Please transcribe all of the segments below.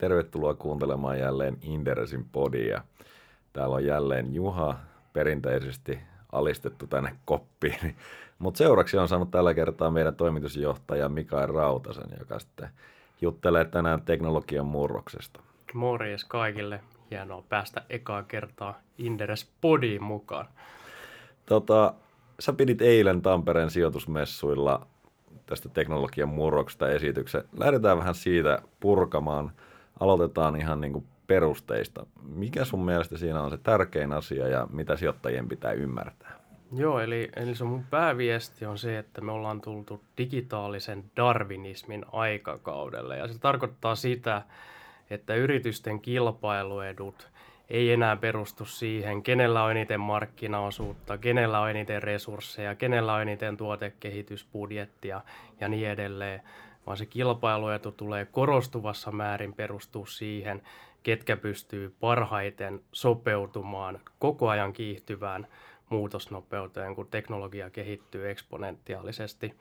Tervetuloa kuuntelemaan jälleen Inderesin podia. Täällä on jälleen Juha, perinteisesti alistettu tänne koppiin. Mutta seuraksi on saanut tällä kertaa meidän toimitusjohtaja Mikael Rautasen, joka sitten juttelee tänään teknologian murroksesta. Morjes kaikille. Hienoa päästä ekaa kertaa Inderes Podiin mukaan. Tota, sä pidit eilen Tampereen sijoitusmessuilla tästä teknologian murroksesta esityksen. Lähdetään vähän siitä purkamaan. Aloitetaan ihan niin kuin perusteista. Mikä sun mielestä siinä on se tärkein asia ja mitä sijoittajien pitää ymmärtää? Joo, eli, eli se mun pääviesti on se, että me ollaan tultu digitaalisen darwinismin aikakaudelle. Ja se tarkoittaa sitä, että yritysten kilpailuedut ei enää perustu siihen, kenellä on eniten markkinaosuutta, kenellä on eniten resursseja, kenellä on eniten tuotekehitysbudjettia ja niin edelleen, vaan se kilpailuetu tulee korostuvassa määrin perustua siihen, ketkä pystyy parhaiten sopeutumaan koko ajan kiihtyvään muutosnopeuteen, kun teknologia kehittyy eksponentiaalisesti.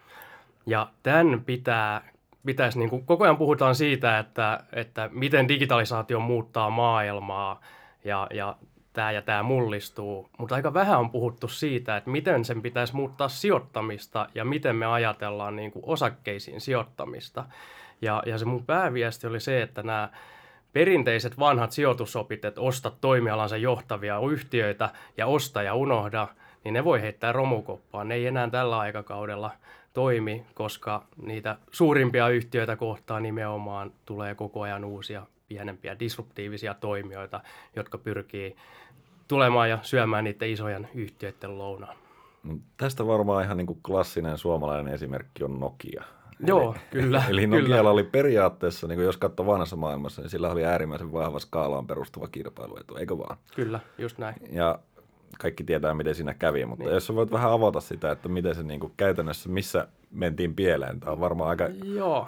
Ja tämän pitää, pitäisi, niin kuin koko ajan puhutaan siitä, että, että miten digitalisaatio muuttaa maailmaa ja, ja tämä ja tämä mullistuu, mutta aika vähän on puhuttu siitä, että miten sen pitäisi muuttaa sijoittamista ja miten me ajatellaan niin kuin osakkeisiin sijoittamista. Ja, ja se mun pääviesti oli se, että nämä perinteiset vanhat sijoitusopit, että osta toimialansa johtavia yhtiöitä ja osta ja unohda, niin ne voi heittää romukoppaan. Ne ei enää tällä aikakaudella toimi, koska niitä suurimpia yhtiöitä kohtaan nimenomaan tulee koko ajan uusia pienempiä disruptiivisia toimijoita, jotka pyrkii tulemaan ja syömään niiden isojen yhtiöiden lounaan. No, tästä varmaan ihan niin kuin klassinen suomalainen esimerkki on Nokia. Joo, eli, kyllä. Eli Nokialla kyllä. oli periaatteessa, niin jos katsoo vanhassa maailmassa, niin sillä oli äärimmäisen vahva skaalaan perustuva kilpailuetu, eikö vaan? Kyllä, just näin. Ja kaikki tietää, miten siinä kävi, mutta niin. jos sä voit vähän avata sitä, että miten se niin kuin käytännössä, missä mentiin pieleen, tämä on varmaan aika... Joo,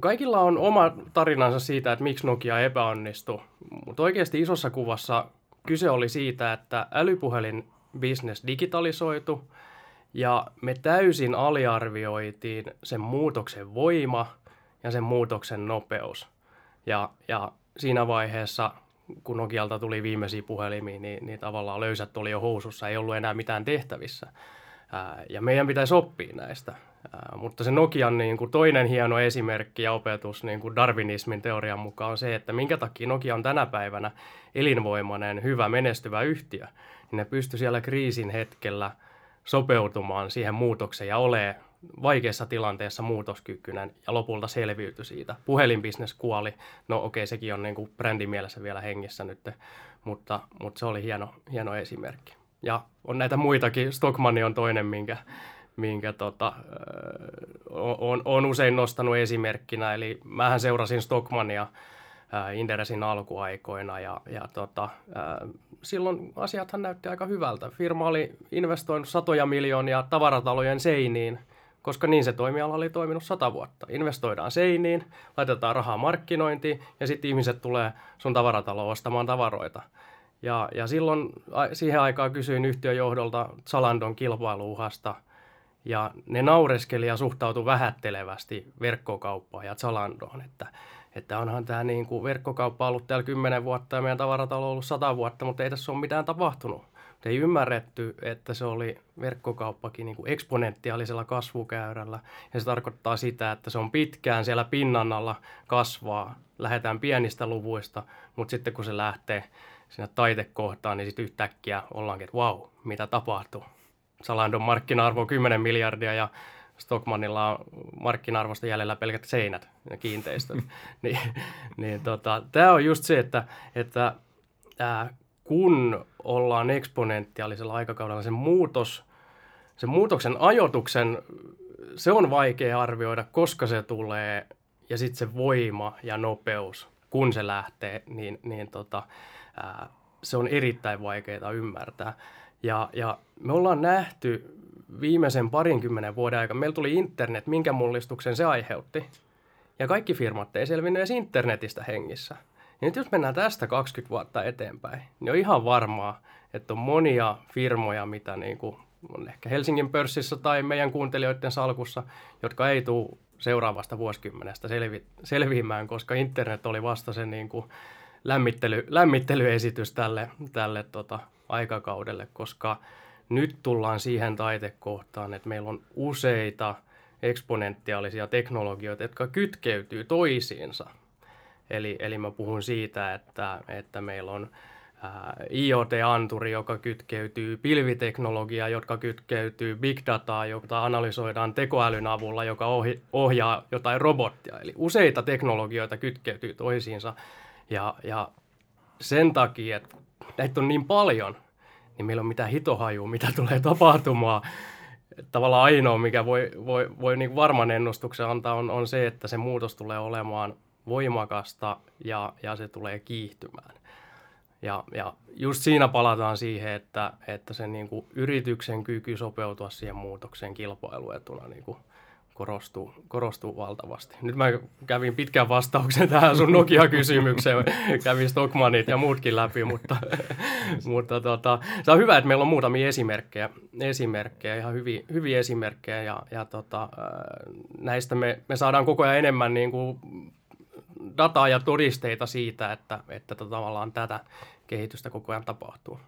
kaikilla on oma tarinansa siitä, että miksi Nokia epäonnistui, mutta oikeasti isossa kuvassa kyse oli siitä, että älypuhelin business digitalisoitu ja me täysin aliarvioitiin sen muutoksen voima ja sen muutoksen nopeus. Ja, ja siinä vaiheessa, kun Nokialta tuli viimeisiä puhelimia, niin, niin tavallaan löysät oli jo housussa, ei ollut enää mitään tehtävissä. Ää, ja meidän pitäisi oppia näistä. Mutta se Nokian niin kuin toinen hieno esimerkki ja opetus niin kuin darwinismin teorian mukaan on se, että minkä takia Nokia on tänä päivänä elinvoimainen, hyvä, menestyvä yhtiö. Niin ne pystyi siellä kriisin hetkellä sopeutumaan siihen muutokseen ja ole vaikeassa tilanteessa muutoskykyinen ja lopulta selviytyi siitä. Puhelinbisnes kuoli, no okei, sekin on niin kuin brändin mielessä vielä hengissä nyt, mutta, mutta se oli hieno, hieno esimerkki. Ja on näitä muitakin, Stockmanni on toinen, minkä, minkä tota, on, on usein nostanut esimerkkinä. Eli mähän seurasin Stockmania Inderesin alkuaikoina ja, ja tota, silloin asiathan näytti aika hyvältä. Firma oli investoinut satoja miljoonia tavaratalojen seiniin, koska niin se toimiala oli toiminut sata vuotta. Investoidaan seiniin, laitetaan rahaa markkinointiin ja sitten ihmiset tulee sun tavarataloon ostamaan tavaroita. Ja, ja silloin siihen aikaan kysyin yhtiöjohdolta Salandon kilpailuuhasta – ja ne naureskeli ja suhtautui vähättelevästi verkkokauppaan ja Zalandoon, että, että onhan tämä niin kuin verkkokauppa ollut täällä kymmenen vuotta ja meidän tavaratalo on ollut sata vuotta, mutta ei tässä ole mitään tapahtunut. Mutta ei ymmärretty, että se oli verkkokauppakin niin kuin eksponentiaalisella kasvukäyrällä. Ja se tarkoittaa sitä, että se on pitkään siellä pinnan alla kasvaa. Lähdetään pienistä luvuista, mutta sitten kun se lähtee sinne taitekohtaan, niin sitten yhtäkkiä ollaankin, että vau, mitä tapahtuu. Salandon markkina-arvo on 10 miljardia ja Stockmannilla on markkina-arvosta jäljellä pelkät seinät ja kiinteistöt. niin, niin tota, tämä on just se, että, että ää, kun ollaan eksponentiaalisella aikakaudella, se muutos, se muutoksen ajoituksen, se on vaikea arvioida, koska se tulee, ja sitten se voima ja nopeus, kun se lähtee, niin, niin tota, ää, se on erittäin vaikeaa ymmärtää. Ja, ja me ollaan nähty viimeisen parinkymmenen vuoden aikana, meillä tuli internet, minkä mullistuksen se aiheutti. Ja kaikki firmat ei selvinnyt edes internetistä hengissä. Ja nyt jos mennään tästä 20 vuotta eteenpäin, niin on ihan varmaa, että on monia firmoja, mitä niin kuin on ehkä Helsingin pörssissä tai meidän kuuntelijoiden salkussa, jotka ei tule seuraavasta vuosikymmenestä selvi, selviämään, koska internet oli vasta se niin kuin lämmittely, lämmittelyesitys tälle, tälle tota, aikakaudelle, koska nyt tullaan siihen taitekohtaan, että meillä on useita eksponentiaalisia teknologioita, jotka kytkeytyy toisiinsa. Eli, eli mä puhun siitä, että, että meillä on IoT-anturi, joka kytkeytyy pilviteknologiaan, jotka kytkeytyy big dataa, jota analysoidaan tekoälyn avulla, joka ohjaa jotain robottia. Eli useita teknologioita kytkeytyy toisiinsa. Ja, ja sen takia, että näitä on niin paljon, niin meillä on mitään hitohajua, mitä tulee tapahtumaan. Tavallaan ainoa, mikä voi, voi, voi niin varman ennustuksen antaa, on, on se, että se muutos tulee olemaan voimakasta ja, ja se tulee kiihtymään. Ja, ja just siinä palataan siihen, että, että se niin kuin yrityksen kyky sopeutua siihen muutokseen kilpailuetuna niin kuin korostuu, korostuu valtavasti. Nyt mä kävin pitkän vastauksen tähän sun Nokia-kysymykseen, kävin Stockmanit ja muutkin läpi, mutta, mutta tota, se on hyvä, että meillä on muutamia esimerkkejä, esimerkkejä ihan hyviä, hyviä esimerkkejä ja, ja tota, näistä me, me saadaan koko ajan enemmän niin kuin dataa ja todisteita siitä, että, että tota, tavallaan tätä kehitystä koko ajan tapahtuu.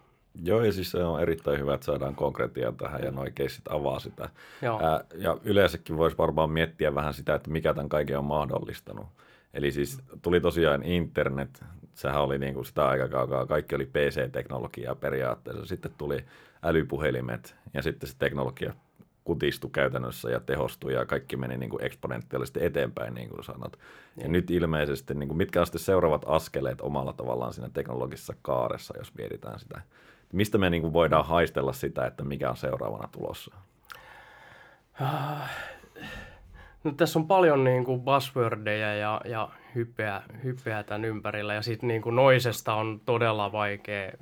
Joo, ja siis se on erittäin hyvä, että saadaan konkreettia tähän ja noin keissit avaa sitä. Joo. Ää, ja yleensäkin voisi varmaan miettiä vähän sitä, että mikä tämän kaiken on mahdollistanut. Eli siis tuli tosiaan internet, sehän oli niin kuin sitä aikakaukaa, kaikki oli PC-teknologiaa periaatteessa. Sitten tuli älypuhelimet ja sitten se teknologia kutistui käytännössä ja tehostui ja kaikki meni niin kuin eksponentiaalisesti eteenpäin, niin kuin sanot. Ja, ja nyt ilmeisesti, niin kuin, mitkä on sitten seuraavat askeleet omalla tavallaan siinä teknologisessa kaaressa, jos mietitään sitä. Mistä me niin kuin voidaan haistella sitä, että mikä on seuraavana tulossa? No, tässä on paljon niin kuin buzzwordeja ja, ja hypeä, hypeä tämän ympärillä ja sitten niin kuin noisesta on todella vaikea eh,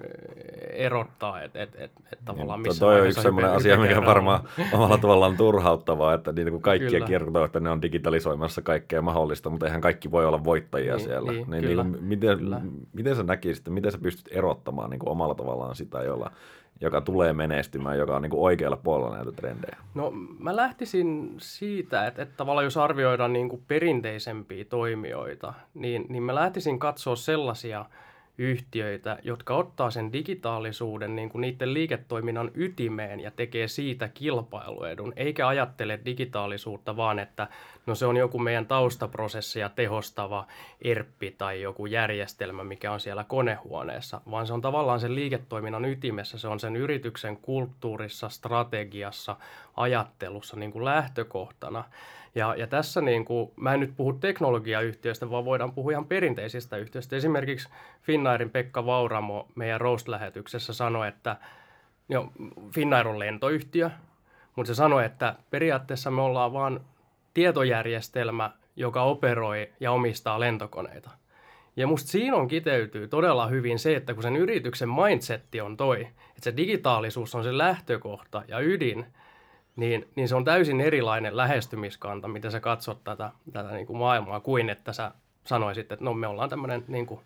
erottaa, että et, et, et tavallaan niin, missä Toi on yksi sellainen asia, mikä on varmaan omalla tavallaan turhauttavaa, että niin kuin kaikkia kyllä. kertoo, että ne on digitalisoimassa kaikkea mahdollista, mutta eihän kaikki voi olla voittajia niin, siellä. Niin, niin, niin kuin, miten, kyllä. miten sä näkisit, miten sä pystyt erottamaan niin kuin omalla tavallaan sitä, jolla joka tulee menestymään, joka on niin kuin oikealla puolella näitä trendejä? No mä lähtisin siitä, että, että tavallaan jos arvioidaan niin kuin perinteisempiä toimijoita, niin, niin mä lähtisin katsoa sellaisia – yhtiöitä, jotka ottaa sen digitaalisuuden niin kuin niiden liiketoiminnan ytimeen ja tekee siitä kilpailuedun, eikä ajattele digitaalisuutta vaan, että no se on joku meidän taustaprosessia tehostava ERPpi tai joku järjestelmä, mikä on siellä konehuoneessa, vaan se on tavallaan sen liiketoiminnan ytimessä, se on sen yrityksen kulttuurissa, strategiassa, ajattelussa niin kuin lähtökohtana. Ja, ja tässä niin kuin, mä en nyt puhu teknologiayhtiöistä, vaan voidaan puhua ihan perinteisistä yhtiöistä. Esimerkiksi Finnairin Pekka Vauramo meidän Roast-lähetyksessä sanoi, että jo, Finnair on lentoyhtiö, mutta se sanoi, että periaatteessa me ollaan vain tietojärjestelmä, joka operoi ja omistaa lentokoneita. Ja musta siinä on kiteytyy todella hyvin se, että kun sen yrityksen mindsetti on toi, että se digitaalisuus on se lähtökohta ja ydin, niin, niin se on täysin erilainen lähestymiskanta, mitä sä katsot tätä, tätä niin kuin maailmaa, kuin että sä sanoisit, että no me ollaan tämmöinen niin kuin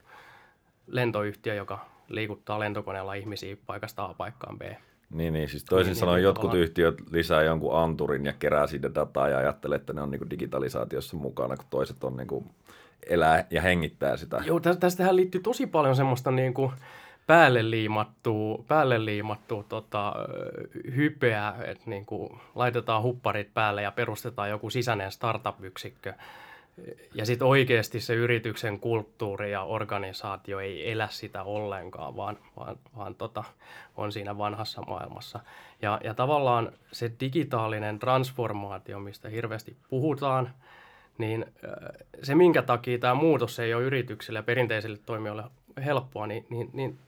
lentoyhtiö, joka liikuttaa lentokoneella ihmisiä paikasta A paikkaan B. Niin, niin siis toisin niin, sanoen niin, jotkut tavallaan... yhtiöt lisää jonkun anturin ja kerää siitä dataa ja ajattelee, että ne on niin kuin digitalisaatiossa mukana, kun toiset on niin kuin elää ja hengittää sitä. Joo, tästähän liittyy tosi paljon semmoista niin kuin, päälle liimattua, päälle liimattua tota, hypeä, että niin kuin laitetaan hupparit päälle ja perustetaan joku sisäinen startup-yksikkö. Ja sitten oikeasti se yrityksen kulttuuri ja organisaatio ei elä sitä ollenkaan, vaan, vaan, vaan tota, on siinä vanhassa maailmassa. Ja, ja tavallaan se digitaalinen transformaatio, mistä hirveästi puhutaan, niin se minkä takia tämä muutos ei ole yrityksille ja perinteisille toimijoille helppoa, niin, niin, niin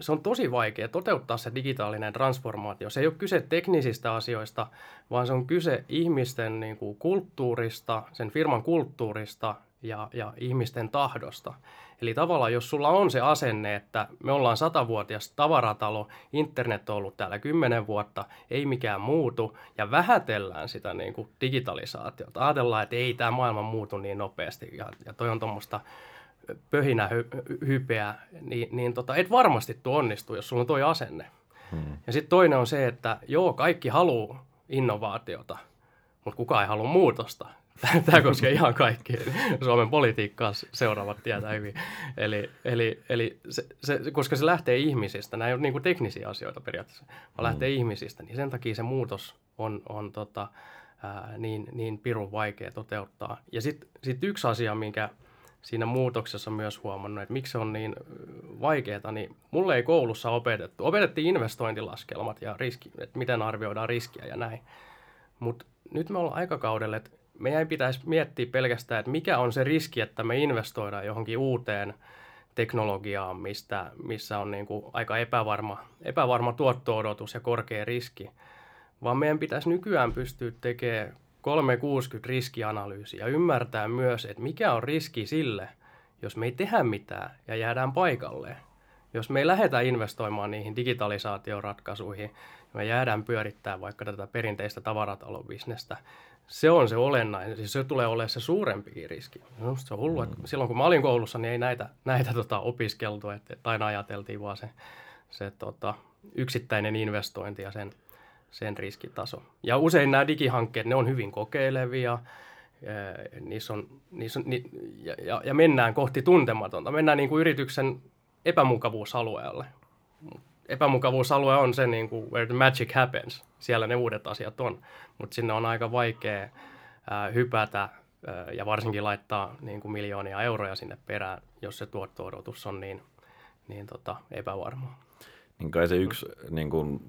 se on tosi vaikea toteuttaa se digitaalinen transformaatio. Se ei ole kyse teknisistä asioista, vaan se on kyse ihmisten niin kuin, kulttuurista, sen firman kulttuurista ja, ja ihmisten tahdosta. Eli tavallaan, jos sulla on se asenne, että me ollaan satavuotias tavaratalo, internet on ollut täällä kymmenen vuotta, ei mikään muutu, ja vähätellään sitä niin kuin digitalisaatiota. Ajatellaan, että ei tämä maailma muutu niin nopeasti, ja, ja toi on tuommoista pöhinä hy, hypeä, niin, niin tota, et varmasti tuo onnistu, jos sulla on toi asenne. Hmm. Ja sitten toinen on se, että joo, kaikki haluaa innovaatiota, mutta kukaan ei halua muutosta. Tämä koskee ihan kaikki. Suomen politiikkaa seuraavat tietää hyvin. Eli, eli, eli se, se, koska se lähtee ihmisistä, nämä ei ole niin kuin teknisiä asioita periaatteessa, vaan mm. lähtee ihmisistä, niin sen takia se muutos on, on tota, ää, niin, niin pirun vaikea toteuttaa. Ja sitten sit yksi asia, minkä siinä muutoksessa myös huomannut, että miksi se on niin vaikeaa, niin mulle ei koulussa opetettu. Opetettiin investointilaskelmat ja riski, että miten arvioidaan riskiä ja näin. Mutta nyt me ollaan aikakaudella, että meidän pitäisi miettiä pelkästään, että mikä on se riski, että me investoidaan johonkin uuteen teknologiaan, mistä, missä on niin kuin aika epävarma, epävarma tuotto-odotus ja korkea riski. Vaan meidän pitäisi nykyään pystyä tekemään 360 riskianalyysi ja ymmärtää myös, että mikä on riski sille, jos me ei tehdä mitään ja jäädään paikalleen. Jos me ei lähdetä investoimaan niihin digitalisaatioratkaisuihin ja me jäädään pyörittämään vaikka tätä perinteistä tavaratalobisnestä, se on se olennainen. Siis se tulee olemaan se suurempikin riski. se on hullu, että silloin kun mä olin koulussa, niin ei näitä, näitä tota, opiskeltu, että, että aina ajateltiin vaan se, se tota, yksittäinen investointi ja sen, sen riskitaso. Ja usein nämä digihankkeet, ne on hyvin kokeilevia, niissä on, niissä on, ni, ja, ja, ja mennään kohti tuntematonta. Mennään niin kuin yrityksen epämukavuusalueelle. Epämukavuusalue on se, niin kuin, where the magic happens. Siellä ne uudet asiat on, mutta sinne on aika vaikea ää, hypätä ää, ja varsinkin laittaa niin kuin miljoonia euroja sinne perään, jos se tuotto-odotus on niin, niin tota, epävarmaa. Niin kai se yksi niin kuin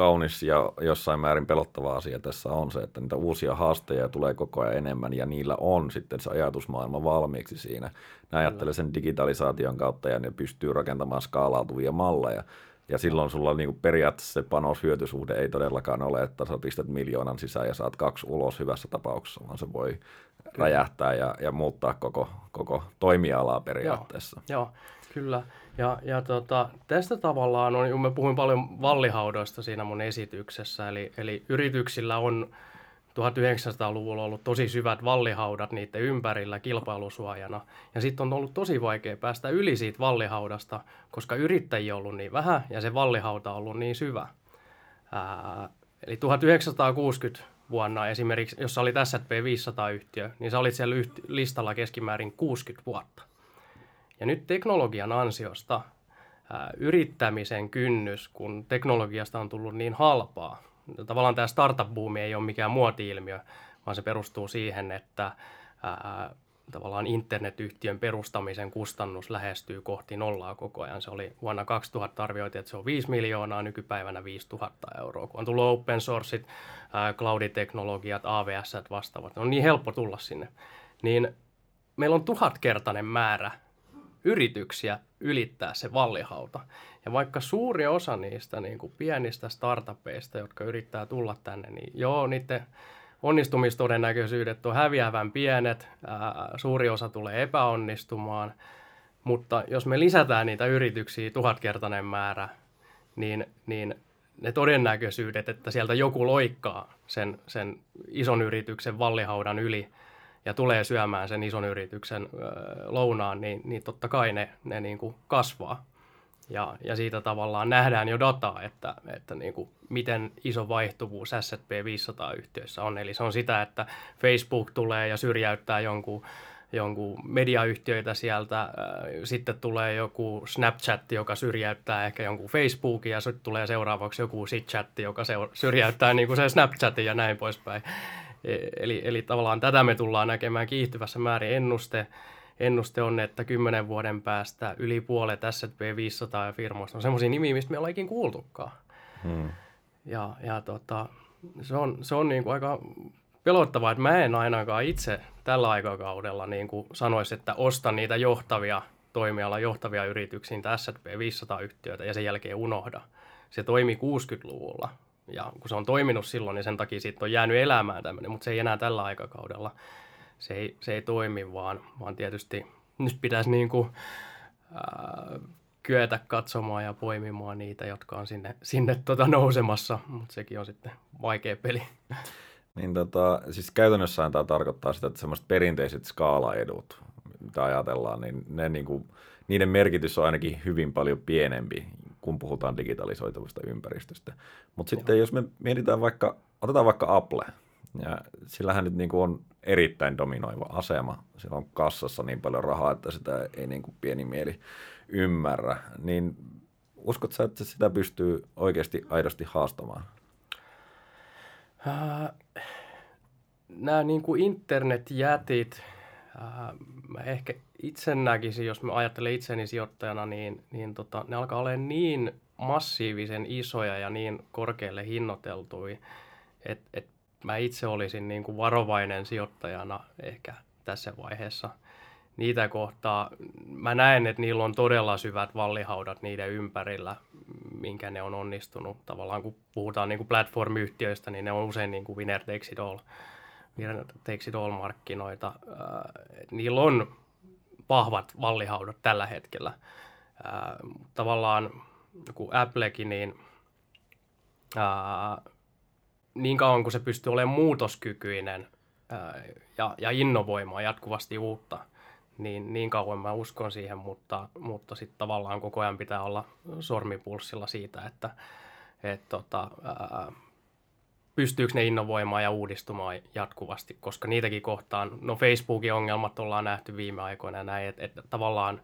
kaunis ja jossain määrin pelottava asia tässä on se, että niitä uusia haasteja tulee koko ajan enemmän ja niillä on sitten se ajatusmaailma valmiiksi siinä. Ne ajattelee sen digitalisaation kautta ja ne pystyy rakentamaan skaalautuvia malleja. Ja silloin sulla niin periaatteessa se panos-hyötysuhde ei todellakaan ole, että sä pistät miljoonan sisään ja saat kaksi ulos hyvässä tapauksessa, vaan se voi räjähtää ja, ja muuttaa koko, koko toimialaa periaatteessa. Joo, joo kyllä. Ja, ja tota, tästä tavallaan on, mä puhuin paljon vallihaudoista siinä mun esityksessä, eli, eli yrityksillä on 1900-luvulla ollut tosi syvät vallihaudat niiden ympärillä kilpailusuojana. Ja sitten on ollut tosi vaikea päästä yli siitä vallihaudasta, koska yrittäjiä on ollut niin vähän ja se vallihauta on ollut niin syvä. Ää, eli 1960 vuonna esimerkiksi, jos oli S&P 500-yhtiö, niin sä olit siellä yhti- listalla keskimäärin 60 vuotta. Ja nyt teknologian ansiosta yrittämisen kynnys, kun teknologiasta on tullut niin halpaa, tavallaan tämä startup-buumi ei ole mikään muoti-ilmiö, vaan se perustuu siihen, että tavallaan internetyhtiön perustamisen kustannus lähestyy kohti nollaa koko ajan. Se oli vuonna 2000 arvioitiin, että se on 5 miljoonaa, nykypäivänä 5000 euroa. Kun on tullut open sourceit, clouditeknologiat, AVS vastaavat, on niin helppo tulla sinne. Niin meillä on tuhatkertainen määrä yrityksiä ylittää se vallihauta. Ja vaikka suuri osa niistä niin kuin pienistä startupeista, jotka yrittää tulla tänne, niin joo, niiden onnistumistodennäköisyydet on häviävän pienet, ää, suuri osa tulee epäonnistumaan, mutta jos me lisätään niitä yrityksiä tuhatkertainen määrä, niin, niin ne todennäköisyydet, että sieltä joku loikkaa sen, sen ison yrityksen vallihaudan yli ja tulee syömään sen ison yrityksen lounaan, niin, niin totta kai ne, ne niin kuin kasvaa. Ja, ja siitä tavallaan nähdään jo dataa, että, että niin kuin miten iso vaihtuvuus S&P 500-yhtiöissä on. Eli se on sitä, että Facebook tulee ja syrjäyttää jonkun, jonkun mediayhtiöitä sieltä, sitten tulee joku Snapchat, joka syrjäyttää ehkä jonkun Facebookin, ja sitten tulee seuraavaksi joku SitChat, joka syrjäyttää niin kuin se Snapchatin ja näin poispäin. E, eli, eli tavallaan tätä me tullaan näkemään kiihtyvässä määrin ennuste. Ennuste on, että kymmenen vuoden päästä yli puolet S&P 500 ja firmoista on semmoisia nimiä, mistä me ollaan ikinä kuultukaan. Hmm. Ja, ja tota, se on, se on niin kuin aika pelottavaa, että mä en ainakaan itse tällä aikakaudella niin kuin sanoisi, että ostan niitä johtavia toimiala johtavia yrityksiä, niitä S&P 500-yhtiöitä ja sen jälkeen unohda. Se toimi 60-luvulla ja kun se on toiminut silloin, niin sen takia siitä on jäänyt elämään tämmöinen, mutta se ei enää tällä aikakaudella. Se ei, se ei toimi, vaan, vaan tietysti nyt pitäisi niin kuin, ää, kyetä katsomaan ja poimimaan niitä, jotka on sinne, sinne tota nousemassa, mutta sekin on sitten vaikea peli. Niin tota, siis käytännössä tämä tarkoittaa sitä, että semmoiset perinteiset skaalaedut, mitä ajatellaan, niin, ne niin kuin, niiden merkitys on ainakin hyvin paljon pienempi, kun puhutaan digitalisoituvasta ympäristöstä. Mutta sitten jos me mietitään vaikka, otetaan vaikka Apple, Ja sillähän nyt niin kuin on erittäin dominoiva asema. Sillä on kassassa niin paljon rahaa, että sitä ei niin kuin pieni mieli ymmärrä. Niin uskot sä, että sitä pystyy oikeasti aidosti haastamaan? Äh, nämä niin kuin internetjätit, äh, mä ehkä itse näkisin, jos mä ajattelen itseni sijoittajana, niin, niin tota, ne alkaa olla niin massiivisen isoja ja niin korkealle hinnoiteltuja, että et mä itse olisin niin kuin varovainen sijoittajana ehkä tässä vaiheessa niitä kohtaa. Mä näen, että niillä on todella syvät vallihaudat niiden ympärillä, minkä ne on onnistunut. Tavallaan kun puhutaan niin kuin platformyhtiöistä, niin ne on usein niin kuin winner takes it all, winner takes it all markkinoita. Niillä on vahvat vallihaudat tällä hetkellä. Tavallaan kuin Applekin, niin niin kauan kuin se pystyy olemaan muutoskykyinen ja, ja innovoimaan jatkuvasti uutta, niin, niin kauan mä uskon siihen, mutta, mutta sitten tavallaan koko ajan pitää olla sormipulssilla siitä, että et, tota, ää, pystyykö ne innovoimaan ja uudistumaan jatkuvasti, koska niitäkin kohtaan, no Facebookin ongelmat ollaan nähty viime aikoina ja näin, että et tavallaan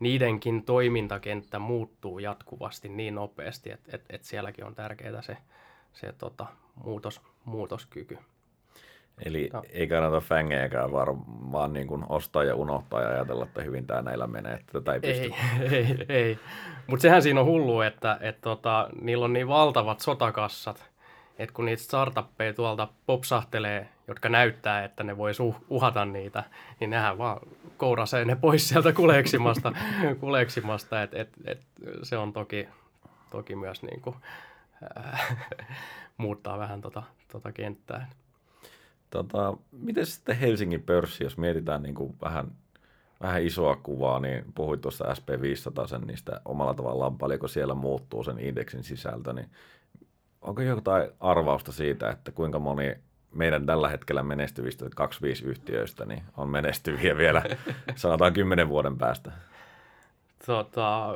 niidenkin toimintakenttä muuttuu jatkuvasti niin nopeasti, että et, et sielläkin on tärkeää se, se tota, muutos, muutoskyky. Eli no. ei kannata fängejäkään vaan, vaan niin kuin ostaa ja unohtaa ja ajatella, että hyvin tämä näillä menee, että tätä ei pysty. Ei, ei, ei. mutta sehän siinä on hullu, että et tota, niillä on niin valtavat sotakassat, että kun niitä startuppeja tuolta popsahtelee, jotka näyttää, että ne vois uh, uhata niitä, niin nehän vaan kourasee ne pois sieltä kuleksimasta, kuleksimasta että et, et, se on toki, toki myös niin kuin, äh, muuttaa vähän tota, tota kenttää. Tota, miten sitten Helsingin pörssi, jos mietitään niin kuin vähän, vähän isoa kuvaa, niin puhuit tuosta SP500 sen niistä omalla tavallaan, paljonko siellä muuttuu sen indeksin sisältö, niin onko jotain arvausta siitä, että kuinka moni meidän tällä hetkellä menestyvistä 25 yhtiöistä niin on menestyviä vielä sanotaan kymmenen vuoden päästä? Tota,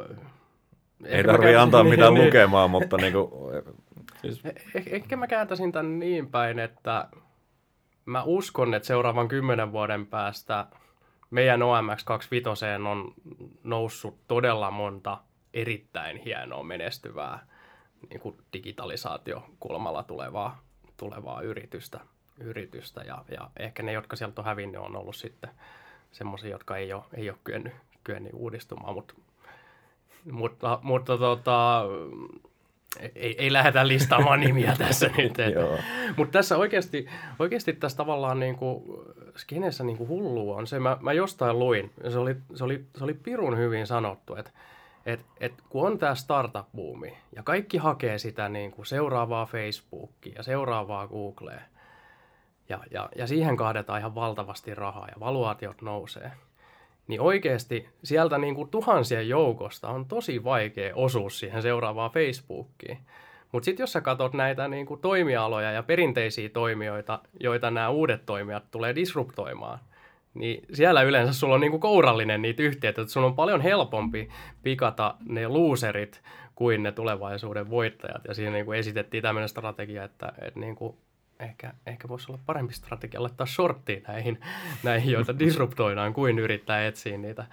ei tarvitse antaa mitään niin, lukemaan, mutta niin kuin, Siis... Eh, eh, ehkä mä kääntäisin tämän niin päin, että mä uskon, että seuraavan kymmenen vuoden päästä meidän OMX25 on noussut todella monta erittäin hienoa menestyvää niin kuin digitalisaatiokulmalla tulevaa, tulevaa yritystä. yritystä ja, ja ehkä ne, jotka sieltä on hävinnyt, on ollut sitten semmoisia, jotka ei ole, ei ole kyennyt, kyennyt uudistumaan, mutta, mutta, mutta tota, ei, ei lähdetä listaamaan nimiä tässä nyt. Mutta tässä oikeasti, oikeasti tässä tavallaan niin kuin, skenessä niin kuin hullu on se, mä, mä jostain luin, se oli, se oli, se oli pirun hyvin sanottu, että et, et kun on tämä startup-buumi ja kaikki hakee sitä niin kuin seuraavaa Facebookia ja seuraavaa Googlea, ja, ja, ja siihen kahdetaan ihan valtavasti rahaa ja valuaatiot nousee – niin oikeasti sieltä niin kuin tuhansien joukosta on tosi vaikea osuus siihen seuraavaan Facebookiin. Mutta sitten jos sä katsot näitä niin kuin toimialoja ja perinteisiä toimijoita, joita nämä uudet toimijat tulee disruptoimaan, niin siellä yleensä sulla on niin kuin kourallinen niitä yhtiöitä, että sulla on paljon helpompi pikata ne loserit kuin ne tulevaisuuden voittajat. Ja siinä niin kuin esitettiin tämmöinen strategia, että, että niin kuin ehkä, ehkä voisi olla parempi strategia laittaa shorttiin näihin, näihin, joita disruptoidaan, kuin yrittää etsiä niitä,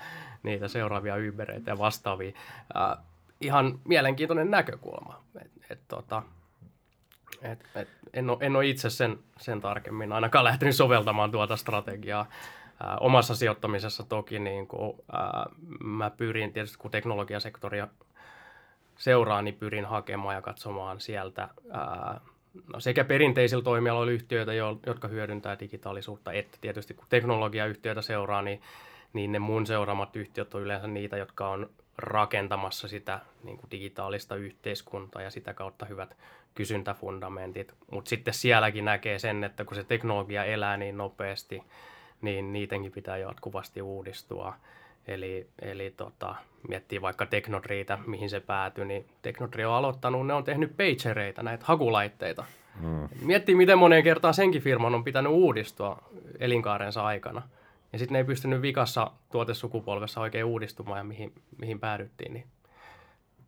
niitä seuraavia Ubereita ja vastaavia. Äh, ihan mielenkiintoinen näkökulma. Et, et, tota, et, et, en, ole, en ole itse sen, sen tarkemmin ainakaan lähtenyt soveltamaan tuota strategiaa. Äh, omassa sijoittamisessa toki niin kun, äh, mä pyrin tietysti, kun teknologiasektoria seuraa, niin pyrin hakemaan ja katsomaan sieltä äh, no sekä perinteisillä toimialoilla yhtiöitä, jotka hyödyntää digitaalisuutta, että tietysti kun teknologiayhtiöitä seuraa, niin, niin ne mun seuraamat yhtiöt on yleensä niitä, jotka on rakentamassa sitä niin kuin digitaalista yhteiskuntaa ja sitä kautta hyvät kysyntäfundamentit. Mutta sitten sielläkin näkee sen, että kun se teknologia elää niin nopeasti, niin niidenkin pitää jatkuvasti uudistua. Eli, eli tota, miettii vaikka Teknodriitä, mihin se päätyi, niin Teknodri on aloittanut, ne on tehnyt pagereita, näitä hakulaitteita. Hmm. Miettii, miten moneen kertaan senkin firman on pitänyt uudistua elinkaarensa aikana. Ja sitten ne ei pystynyt vikassa tuotesukupolvessa oikein uudistumaan ja mihin, mihin päädyttiin. Niin.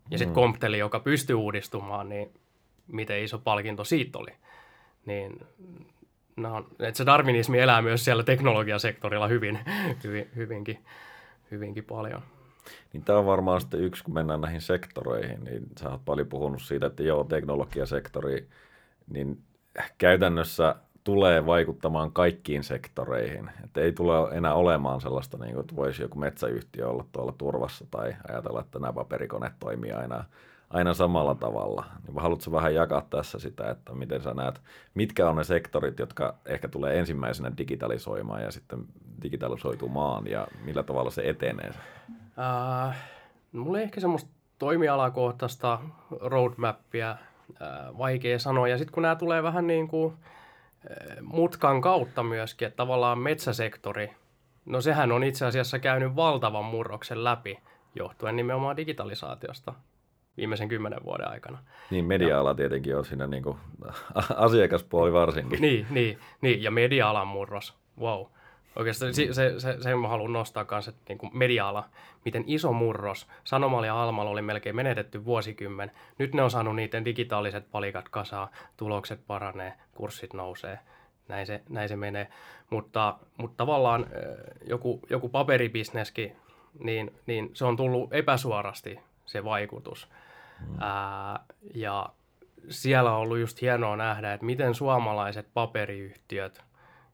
Ja sitten hmm. Compteli, joka pystyy uudistumaan, niin miten iso palkinto siitä oli. Niin no, että se darwinismi elää myös siellä teknologiasektorilla hyvin, hyvin, hyvinkin, hyvinkin paljon. Niin tämä on varmaan sitten yksi, kun mennään näihin sektoreihin, niin sä oot paljon puhunut siitä, että joo, teknologiasektori, niin käytännössä tulee vaikuttamaan kaikkiin sektoreihin. Että ei tule enää olemaan sellaista, niin kuin, että voisi joku metsäyhtiö olla tuolla turvassa tai ajatella, että nämä paperikoneet toimii aina, aina samalla tavalla. Niin haluatko vähän jakaa tässä sitä, että miten sä näet, mitkä on ne sektorit, jotka ehkä tulee ensimmäisenä digitalisoimaan ja sitten digitalisoitumaan ja millä tavalla se etenee? Uh, mulla ei ehkä semmoista toimialakohtaista roadmappia uh, vaikea sanoa. Ja sitten kun nämä tulee vähän niin kuin mutkan kautta myöskin, että tavallaan metsäsektori, no sehän on itse asiassa käynyt valtavan murroksen läpi johtuen nimenomaan digitalisaatiosta viimeisen kymmenen vuoden aikana. Niin, media-ala ja, tietenkin on siinä niin kuin, asiakaspuoli varsinkin. Niin, niin, niin, ja media-alan murros, wow. Oikeastaan se, se, se, sen mä haluan nostaa kanssa, että niin kuin media-ala, miten iso murros. Sanomalla ja Almalla oli melkein menetetty vuosikymmen. Nyt ne on saanut niiden digitaaliset palikat kasaa, tulokset paranee, kurssit nousee. Näin se, näin se menee. Mutta, mutta tavallaan joku, joku paperibisneskin, niin, niin se on tullut epäsuorasti se vaikutus. Mm. Ää, ja siellä on ollut just hienoa nähdä, että miten suomalaiset paperiyhtiöt –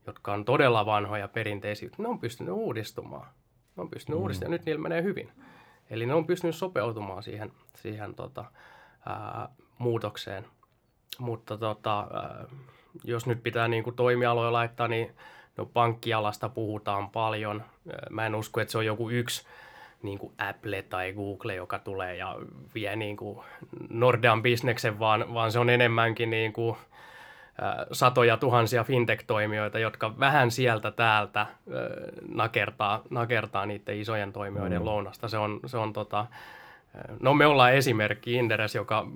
jotka on todella vanhoja perinteisiä, ne on pystynyt uudistumaan. Ne on pystynyt mm. uudistumaan ja nyt niillä menee hyvin. Eli ne on pystynyt sopeutumaan siihen, siihen tota, ää, muutokseen. Mutta tota, ää, jos nyt pitää niin kuin toimialoja laittaa, niin no, pankkialasta puhutaan paljon. Mä en usko, että se on joku yksi niin kuin Apple tai Google, joka tulee ja vie niin kuin Nordean bisneksen, vaan, vaan se on enemmänkin niin kuin, satoja tuhansia fintech-toimijoita, jotka vähän sieltä täältä nakertaa, nakertaa niiden isojen toimijoiden mm. lounasta. Se on, se on tota, No me ollaan esimerkki Inderes, joka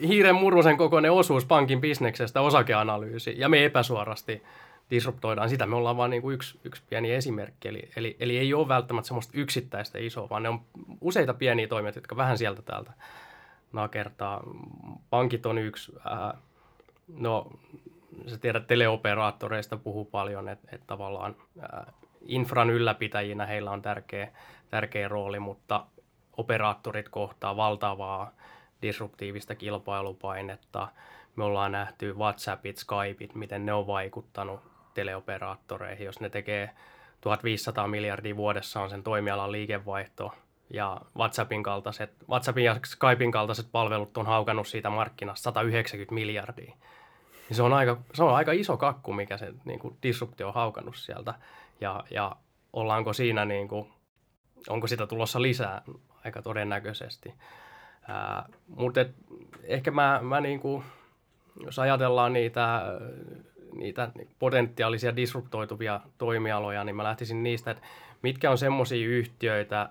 hiiren murusen kokoinen osuus pankin bisneksestä osakeanalyysi, ja me epäsuorasti disruptoidaan sitä. Me ollaan vain niin yksi, yksi pieni esimerkki, eli, eli, eli ei ole välttämättä semmoista yksittäistä isoa, vaan ne on useita pieniä toimijoita, jotka vähän sieltä täältä nakertaa. Pankit on yksi, äh, No, sä tiedät, teleoperaattoreista puhuu paljon, että, että tavallaan ää, infran ylläpitäjinä heillä on tärkeä, tärkeä rooli, mutta operaattorit kohtaa valtavaa disruptiivista kilpailupainetta. Me ollaan nähty WhatsAppit, Skypeit, miten ne on vaikuttanut teleoperaattoreihin. Jos ne tekee 1500 miljardia vuodessa on sen toimialan liikevaihto, ja WhatsAppin, kaltaiset, WhatsAppin ja Skypein kaltaiset palvelut on haukannut siitä markkinasta 190 miljardia. Niin se, on aika, se on aika iso kakku, mikä se niin kuin disruptio on haukannut sieltä. Ja, ja ollaanko siinä, niin kuin, onko sitä tulossa lisää aika todennäköisesti. Mutta ehkä mä, mä niin kuin, jos ajatellaan niitä, niitä potentiaalisia disruptoituvia toimialoja, niin mä lähtisin niistä, että mitkä on semmoisia yhtiöitä,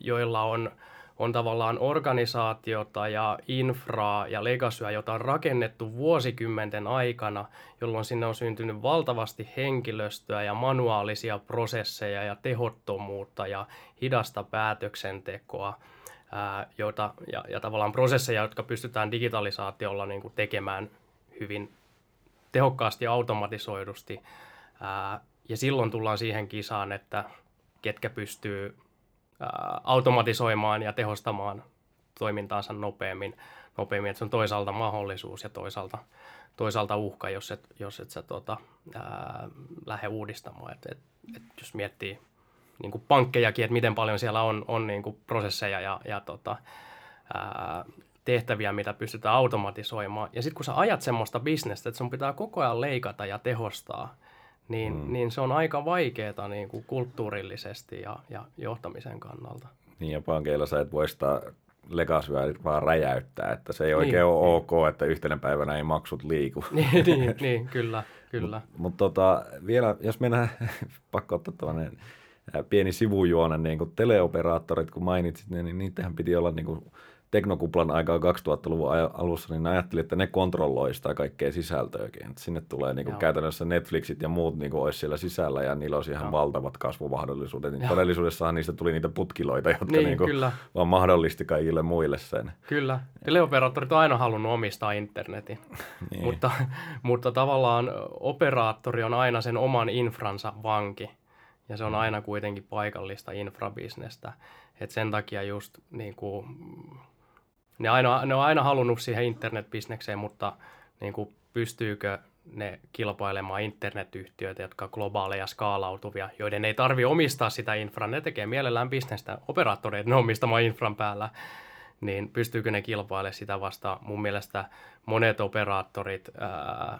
joilla on – on tavallaan organisaatiota ja infraa ja legasyä, jota on rakennettu vuosikymmenten aikana, jolloin sinne on syntynyt valtavasti henkilöstöä ja manuaalisia prosesseja ja tehottomuutta ja hidasta päätöksentekoa, ää, jota, ja, ja tavallaan prosesseja, jotka pystytään digitalisaatiolla niin kuin tekemään hyvin tehokkaasti ja automatisoidusti. Ää, ja silloin tullaan siihen kisaan, että ketkä pystyy automatisoimaan ja tehostamaan toimintaansa nopeammin, nopeammin, että se on toisaalta mahdollisuus ja toisaalta, toisaalta uhka, jos et, jos et sä tota, ää, lähde uudistamaan. Et, et, et jos miettii niin kuin pankkejakin, että miten paljon siellä on, on niin kuin prosesseja ja, ja tota, ää, tehtäviä, mitä pystytään automatisoimaan. Ja sitten kun sä ajat semmoista bisnestä, että sun pitää koko ajan leikata ja tehostaa, niin, mm. niin se on aika vaikeaa niin kuin kulttuurillisesti ja, ja johtamisen kannalta. Niin ja pankeilla sä et voi sitä legasyä vaan räjäyttää, että se ei oikein niin, ole niin. ok, että yhtenä päivänä ei maksut liiku. niin, niin, niin kyllä, kyllä. Mutta mut tota, vielä, jos mennään, pakko ottaa tämmöinen pieni sivujuone, niin kuin teleoperaattorit, kun mainitsit, niin, niin niitähän piti olla niin kuin teknokuplan aikaa 2000-luvun alussa, niin ajattelin, että ne kontrolloi sitä kaikkea sisältöäkin. Että sinne tulee niin kuin käytännössä Netflixit ja muut niin kuin olisi siellä sisällä ja niillä olisi ihan Joo. valtavat kasvumahdollisuudet. Niin todellisuudessahan niistä tuli niitä putkiloita, jotka niin, niin kuin kyllä. vaan mahdollisti kaikille muille sen. Kyllä. Teleoperaattorit on aina halunnut omistaa internetin, niin. mutta, mutta tavallaan operaattori on aina sen oman infransa vanki. Ja se on aina kuitenkin paikallista infrabisnestä. Et sen takia just niin kuin, ne, aina, ne on aina halunnut siihen internetbisnekseen, mutta niin kuin, pystyykö ne kilpailemaan internetyhtiöitä, jotka globaaleja skaalautuvia, joiden ei tarvi omistaa sitä infraa, ne tekee mielellään bisnestä operaattoreiden omistamaan infran päällä, niin pystyykö ne kilpailemaan sitä vastaan? Mun mielestä monet operaattorit ää,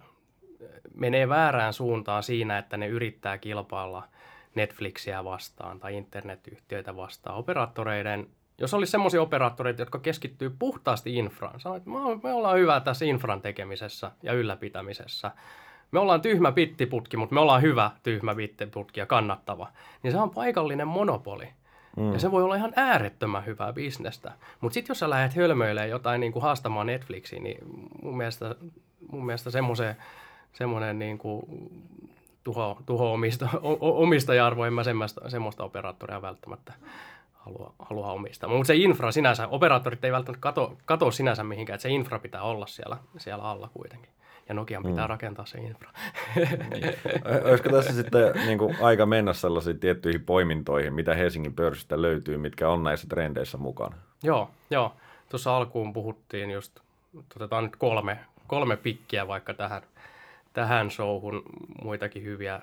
menee väärään suuntaan siinä, että ne yrittää kilpailla Netflixiä vastaan tai internetyhtiöitä vastaan. Operaattoreiden jos olisi semmoisia operaattoreita, jotka keskittyy puhtaasti infraan, sanoo, että me ollaan hyvä tässä infran tekemisessä ja ylläpitämisessä. Me ollaan tyhmä pittiputki, mutta me ollaan hyvä tyhmä pittiputki ja kannattava. Niin se on paikallinen monopoli. Mm. Ja se voi olla ihan äärettömän hyvää bisnestä. Mutta sitten jos sä lähdet hölmöilemään jotain niin kuin haastamaan Netflixiin, niin mun mielestä, mun mielestä semmoisen, semmoinen niin kuin tuho, tuho omista, omistaja-arvo, en mä semmoista, semmoista operaattoria välttämättä halua, halua omistaa. Mutta se infra sinänsä, operaattorit ei välttämättä kato, kato sinänsä mihinkään, että se infra pitää olla siellä, siellä alla kuitenkin. Ja Nokian pitää mm. rakentaa se infra. Niin. Olisiko tässä sitten niin kuin, aika mennä sellaisiin tiettyihin poimintoihin, mitä Helsingin pörssistä löytyy, mitkä on näissä trendeissä mukana? Joo, joo. Tuossa alkuun puhuttiin just, otetaan nyt kolme, kolme pikkiä vaikka tähän, tähän showhun. Muitakin hyviä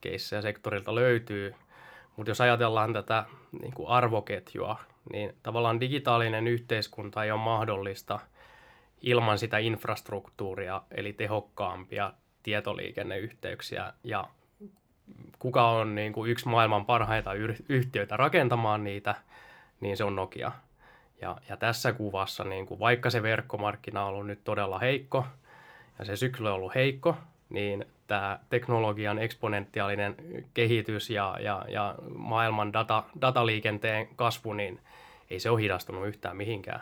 keissejä sektorilta löytyy – mutta jos ajatellaan tätä niin kuin arvoketjua, niin tavallaan digitaalinen yhteiskunta ei ole mahdollista ilman sitä infrastruktuuria, eli tehokkaampia tietoliikenneyhteyksiä. Ja kuka on niin kuin yksi maailman parhaita yhtiöitä rakentamaan niitä, niin se on Nokia. Ja, ja tässä kuvassa, niin kuin vaikka se verkkomarkkina on ollut nyt todella heikko, ja se sykli on ollut heikko, niin tämä teknologian eksponentiaalinen kehitys ja, ja, ja maailman data, dataliikenteen kasvu, niin ei se ole hidastunut yhtään mihinkään.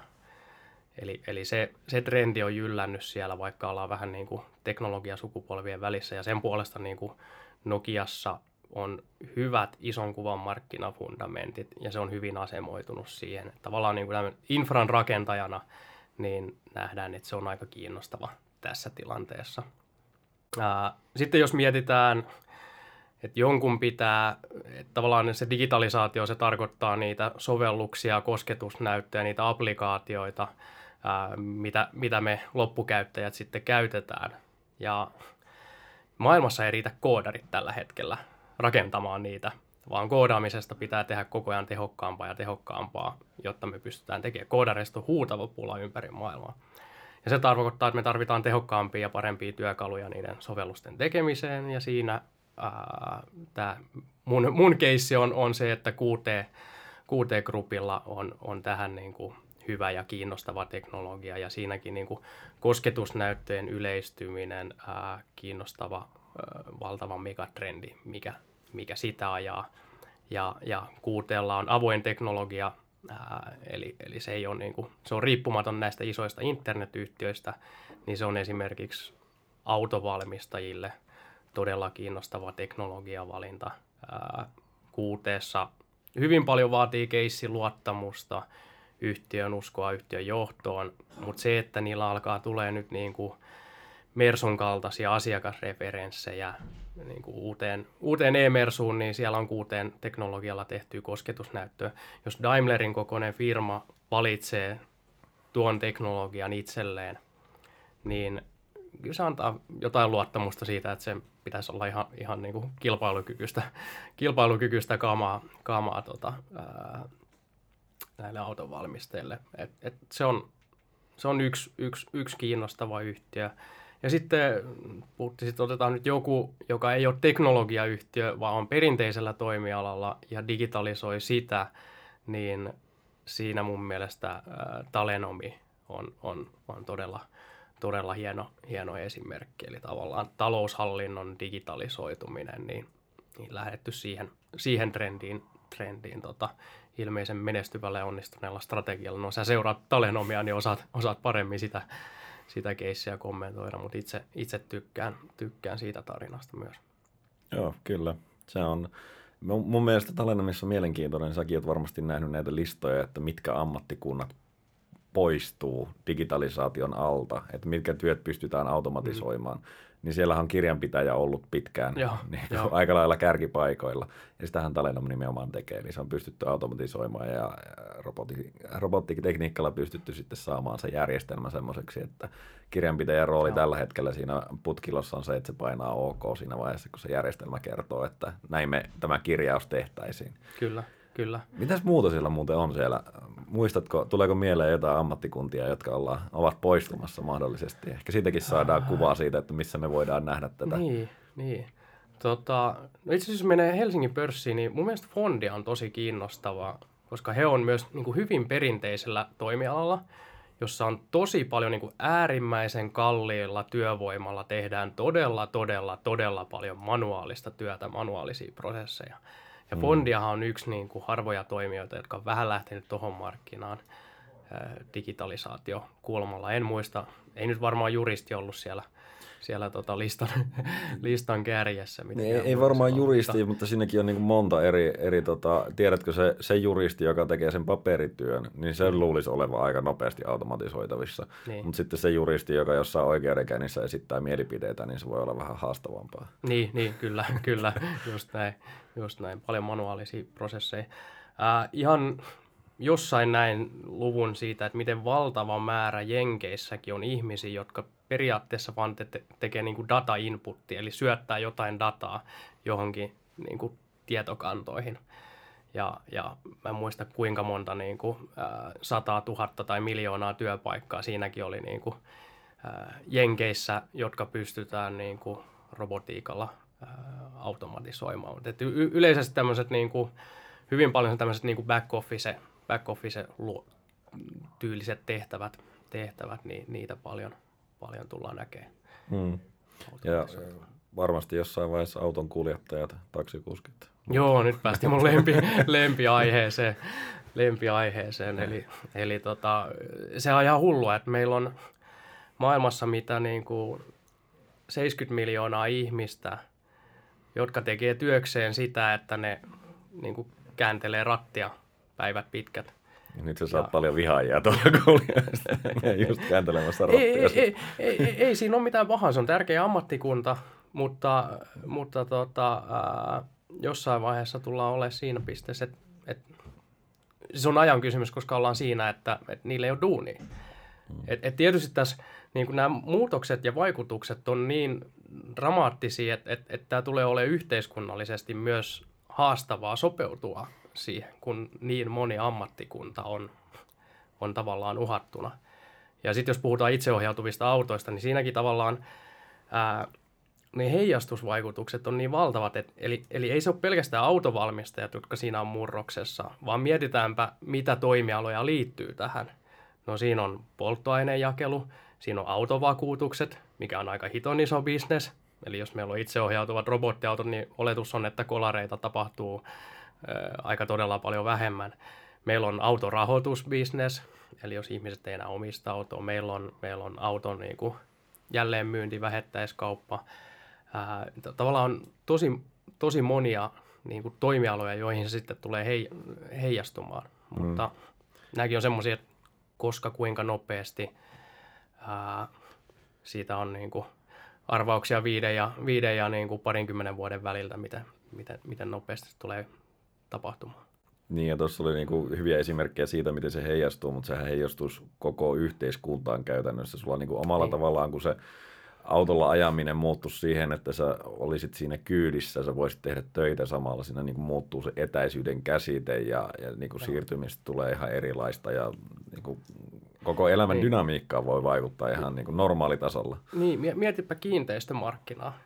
Eli, eli se, se trendi on jyllännyt siellä, vaikka ollaan vähän niin kuin teknologiasukupolvien välissä, ja sen puolesta niin kuin Nokiassa on hyvät ison kuvan markkinafundamentit, ja se on hyvin asemoitunut siihen. Tavallaan niin kuin infran rakentajana niin nähdään, että se on aika kiinnostava tässä tilanteessa – sitten jos mietitään, että jonkun pitää, että tavallaan se digitalisaatio, se tarkoittaa niitä sovelluksia, kosketusnäyttöjä, niitä applikaatioita, mitä, mitä me loppukäyttäjät sitten käytetään. Ja maailmassa ei riitä koodarit tällä hetkellä rakentamaan niitä, vaan koodaamisesta pitää tehdä koko ajan tehokkaampaa ja tehokkaampaa, jotta me pystytään tekemään. Koodareista huutava pula ympäri maailmaa. Ja se tarkoittaa, että me tarvitaan tehokkaampia ja parempia työkaluja niiden sovellusten tekemiseen. Ja siinä tämä mun, mun keissi on, on se, että QT, QT-grupilla on, on tähän niin kuin hyvä ja kiinnostava teknologia. Ja siinäkin niin kuin kosketusnäyttöjen yleistyminen, ää, kiinnostava ää, valtava megatrendi, mikä, mikä sitä ajaa. Ja, ja QTlla on avoin teknologia, Ää, eli, eli se, ei ole niin kuin, se on riippumaton näistä isoista internetyhtiöistä, niin se on esimerkiksi autovalmistajille todella kiinnostava teknologiavalinta. Ää, kuuteessa hyvin paljon vaatii keissiluottamusta, yhtiön uskoa yhtiön johtoon, mutta se, että niillä alkaa tulee nyt niin kuin Mersun kaltaisia asiakasreferenssejä niin kuin uuteen, uuteen e-Mersuun, niin siellä on kuuteen teknologialla tehty kosketusnäyttöä. Jos Daimlerin kokoinen firma valitsee tuon teknologian itselleen, niin kyllä se antaa jotain luottamusta siitä, että se pitäisi olla ihan, ihan niin kuin kilpailukykyistä, kilpailukykyistä kamaa, kamaa tota, ää, näille autonvalmistajille. Et, et se on, se on yksi, yksi, yksi kiinnostava yhtiö. Ja sitten puhuttiin, että otetaan nyt joku, joka ei ole teknologiayhtiö, vaan on perinteisellä toimialalla ja digitalisoi sitä, niin siinä mun mielestä ä, Talenomi on, on, on todella, todella hieno, hieno esimerkki. Eli tavallaan taloushallinnon digitalisoituminen, niin, niin lähdetty siihen, siihen trendiin trendiin tota, ilmeisen menestyvällä ja onnistuneella strategialla. No sä seuraat Talenomia, niin osaat, osaat paremmin sitä, sitä keissiä kommentoida, mutta itse, itse tykkään, tykkään siitä tarinasta myös. Joo, kyllä. Se on, mun mielestä Talenomissa on mielenkiintoinen, säkin oot varmasti nähnyt näitä listoja, että mitkä ammattikunnat poistuu digitalisaation alta, että mitkä työt pystytään automatisoimaan. Mm niin siellä on kirjanpitäjä ollut pitkään Joo, niin jo. aika lailla kärkipaikoilla. Ja sitähän Talenom nimenomaan tekee, niin se on pystytty automatisoimaan ja roboti, robottitekniikalla pystytty sitten saamaan se järjestelmä semmoiseksi, että kirjanpitäjän rooli Joo. tällä hetkellä siinä putkilossa on se, että se painaa OK siinä vaiheessa, kun se järjestelmä kertoo, että näin me tämä kirjaus tehtäisiin. Kyllä. Kyllä. Mitäs muuta siellä muuten on siellä? Muistatko, tuleeko mieleen jotain ammattikuntia, jotka olla, ovat poistumassa mahdollisesti? Ehkä siitäkin saadaan kuvaa siitä, että missä me voidaan nähdä tätä. Niin, niin. Tota, no itse asiassa menee Helsingin pörssiin, niin mun mielestä Fondia on tosi kiinnostava, koska he on myös niin kuin hyvin perinteisellä toimialalla, jossa on tosi paljon niin kuin äärimmäisen kalliilla työvoimalla tehdään todella, todella, todella paljon manuaalista työtä, manuaalisia prosesseja. Ja mm. Fondiahan on yksi niin kuin harvoja toimijoita, jotka on vähän lähtenyt tuohon markkinaan digitalisaatio kulmalla. En muista, ei nyt varmaan juristi ollut siellä – siellä tota listan, listan kärjessä. Mitä niin, ei, ei varmaan juristi, mutta... mutta siinäkin on niin monta eri, eri tota, tiedätkö se, se juristi, joka tekee sen paperityön, niin se mm. luulisi olevan aika nopeasti automatisoitavissa. Niin. Mutta sitten se juristi, joka jossain oikeudenkäynnissä esittää mielipiteitä, niin se voi olla vähän haastavampaa. Niin, niin kyllä, kyllä, just näin, just näin. Paljon manuaalisia prosesseja. Äh, ihan jossain näin luvun siitä, että miten valtava määrä Jenkeissäkin on ihmisiä, jotka periaatteessa vaan te- tekee niin kuin data inputti, eli syöttää jotain dataa johonkin niin kuin tietokantoihin. Ja, ja mä en muista kuinka monta niin kuin, ää, sataa tuhatta tai miljoonaa työpaikkaa siinäkin oli niin kuin, ää, Jenkeissä, jotka pystytään niin kuin, robotiikalla ää, automatisoimaan. Et y- yleisesti tämmöiset niin hyvin paljon tämmöiset niin back office, back office tyyliset tehtävät, tehtävät niin niitä paljon – paljon tullaan näkemään. Hmm. Ja varmasti jossain vaiheessa auton kuljettajat, taksikuskit. Joo, nyt päästi mun lempi, lempiaiheeseen. lempiaiheeseen. Eli, eli tota, se on ihan hullua, että meillä on maailmassa mitä niin kuin 70 miljoonaa ihmistä, jotka tekee työkseen sitä, että ne niin kuin kääntelee rattia päivät pitkät. Ja nyt sä saat ja... paljon vihaajia tuolla kuulijasta, just kääntelemässä. Ei, ei, ei, ei, ei, ei, siinä ole mitään pahaa, se on tärkeä ammattikunta, mutta, mutta tota, ää, jossain vaiheessa tullaan olemaan siinä pisteessä, että et, se on ajan kysymys, koska ollaan siinä, että et niillä ei ole duunia. Hmm. Et, et tietysti tässä niin nämä muutokset ja vaikutukset on niin dramaattisia, että et, et tämä tulee olemaan yhteiskunnallisesti myös haastavaa sopeutua siihen, kun niin moni ammattikunta on, on tavallaan uhattuna. Ja sitten jos puhutaan itseohjautuvista autoista, niin siinäkin tavallaan ää, ne heijastusvaikutukset on niin valtavat, että eli, eli ei se ole pelkästään autovalmistajat, jotka siinä on murroksessa, vaan mietitäänpä, mitä toimialoja liittyy tähän. No siinä on polttoainejakelu, siinä on autovakuutukset, mikä on aika hiton iso bisnes. Eli jos meillä on itseohjautuvat robottiautot, niin oletus on, että kolareita tapahtuu aika todella paljon vähemmän. Meillä on autorahoitusbisnes, eli jos ihmiset ei enää omista autoa, meillä on, meillä on auton niin kuin jälleenmyynti, vähettäiskauppa. Ää, tavallaan on tosi, tosi monia niin kuin toimialoja, joihin se sitten tulee hei, heijastumaan. Mm. Mutta nämäkin on semmoisia, koska kuinka nopeasti ää, siitä on niin kuin arvauksia viiden ja, viiden ja niin kuin parinkymmenen vuoden väliltä, miten, miten, miten nopeasti se tulee tapahtumaan. Niin, ja tuossa oli niinku hyviä esimerkkejä siitä, miten se heijastuu, mutta sehän heijastus koko yhteiskuntaan käytännössä. Sulla niinku omalla niin. tavallaan, kun se autolla ajaminen muuttuu siihen, että sä olisit siinä kyydissä, sä voisit tehdä töitä samalla, siinä niin muuttuu se etäisyyden käsite ja, ja niin kuin siirtymistä tulee ihan erilaista ja niin kuin koko elämän niin. dynamiikkaan voi vaikuttaa ihan niin kuin normaalitasolla. Niin, mietipä kiinteistömarkkinaa.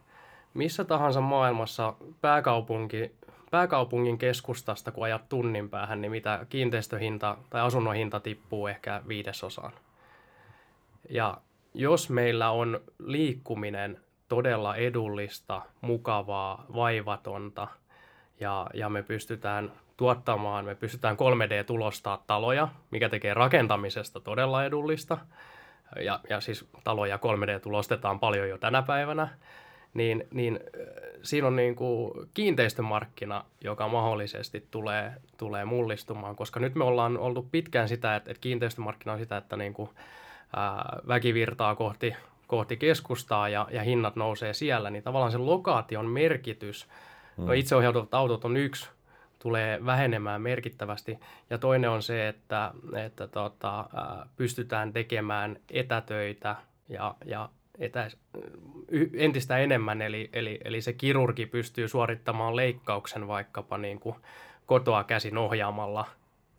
Missä tahansa maailmassa pääkaupunki pääkaupungin keskustasta, kun ajat tunnin päähän, niin mitä kiinteistöhinta tai asunnon hinta tippuu ehkä viidesosaan. Ja jos meillä on liikkuminen todella edullista, mukavaa, vaivatonta ja, ja me pystytään tuottamaan, me pystytään 3D-tulostaa taloja, mikä tekee rakentamisesta todella edullista. Ja, ja siis taloja 3D-tulostetaan paljon jo tänä päivänä. Niin, niin siinä on niin kuin kiinteistömarkkina, joka mahdollisesti tulee, tulee mullistumaan, koska nyt me ollaan oltu pitkään sitä, että, että kiinteistömarkkina on sitä, että niin kuin, ää, väkivirtaa kohti, kohti keskustaa ja, ja hinnat nousee siellä, niin tavallaan se lokaation merkitys, no mm. itseohjautuvat autot on yksi, tulee vähenemään merkittävästi. Ja toinen on se, että, että tota, pystytään tekemään etätöitä ja, ja etä, entistä enemmän, eli, eli, eli se kirurgi pystyy suorittamaan leikkauksen vaikkapa niin kuin kotoa käsin ohjaamalla,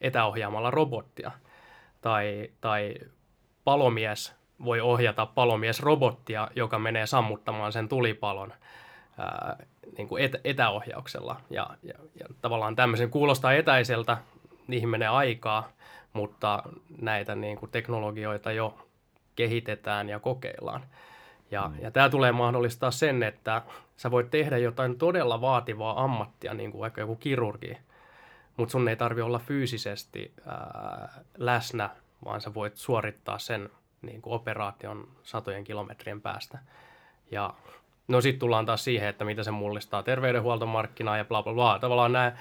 etäohjaamalla robottia. Tai, tai palomies voi ohjata palomiesrobottia, joka menee sammuttamaan sen tulipalon ää, niin kuin etä, etäohjauksella. Ja, ja, ja tavallaan tämmöisen kuulostaa etäiseltä, niihin menee aikaa, mutta näitä niin kuin teknologioita jo kehitetään ja kokeillaan. Ja, mm. ja tämä tulee mahdollistaa sen, että sä voit tehdä jotain todella vaativaa ammattia, niin kuin vaikka joku kirurgi, mutta sun ei tarvi olla fyysisesti ää, läsnä, vaan sä voit suorittaa sen niin kuin operaation satojen kilometrien päästä. Ja no sitten tullaan taas siihen, että mitä se mullistaa terveydenhuoltomarkkinaa ja bla bla bla. Tavallaan nämä,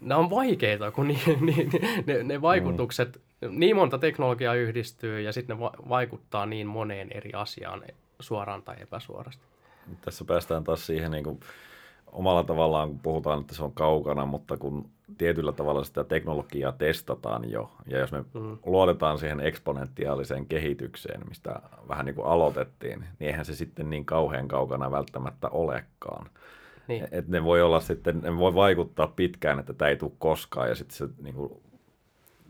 nämä on vaikeita, kun ni, ni, ne, ne vaikutukset, mm. Niin monta teknologiaa yhdistyy ja sitten ne va- vaikuttaa niin moneen eri asiaan suoraan tai epäsuorasti. Tässä päästään taas siihen niin kuin omalla tavallaan, kun puhutaan, että se on kaukana, mutta kun tietyllä tavalla sitä teknologiaa testataan jo, ja jos me mm. luotetaan siihen eksponentiaaliseen kehitykseen, mistä vähän niin kuin aloitettiin, niin eihän se sitten niin kauhean kaukana välttämättä olekaan. Niin. Et ne voi olla sitten, ne voi vaikuttaa pitkään, että tämä ei tule koskaan, ja sitten se niin kuin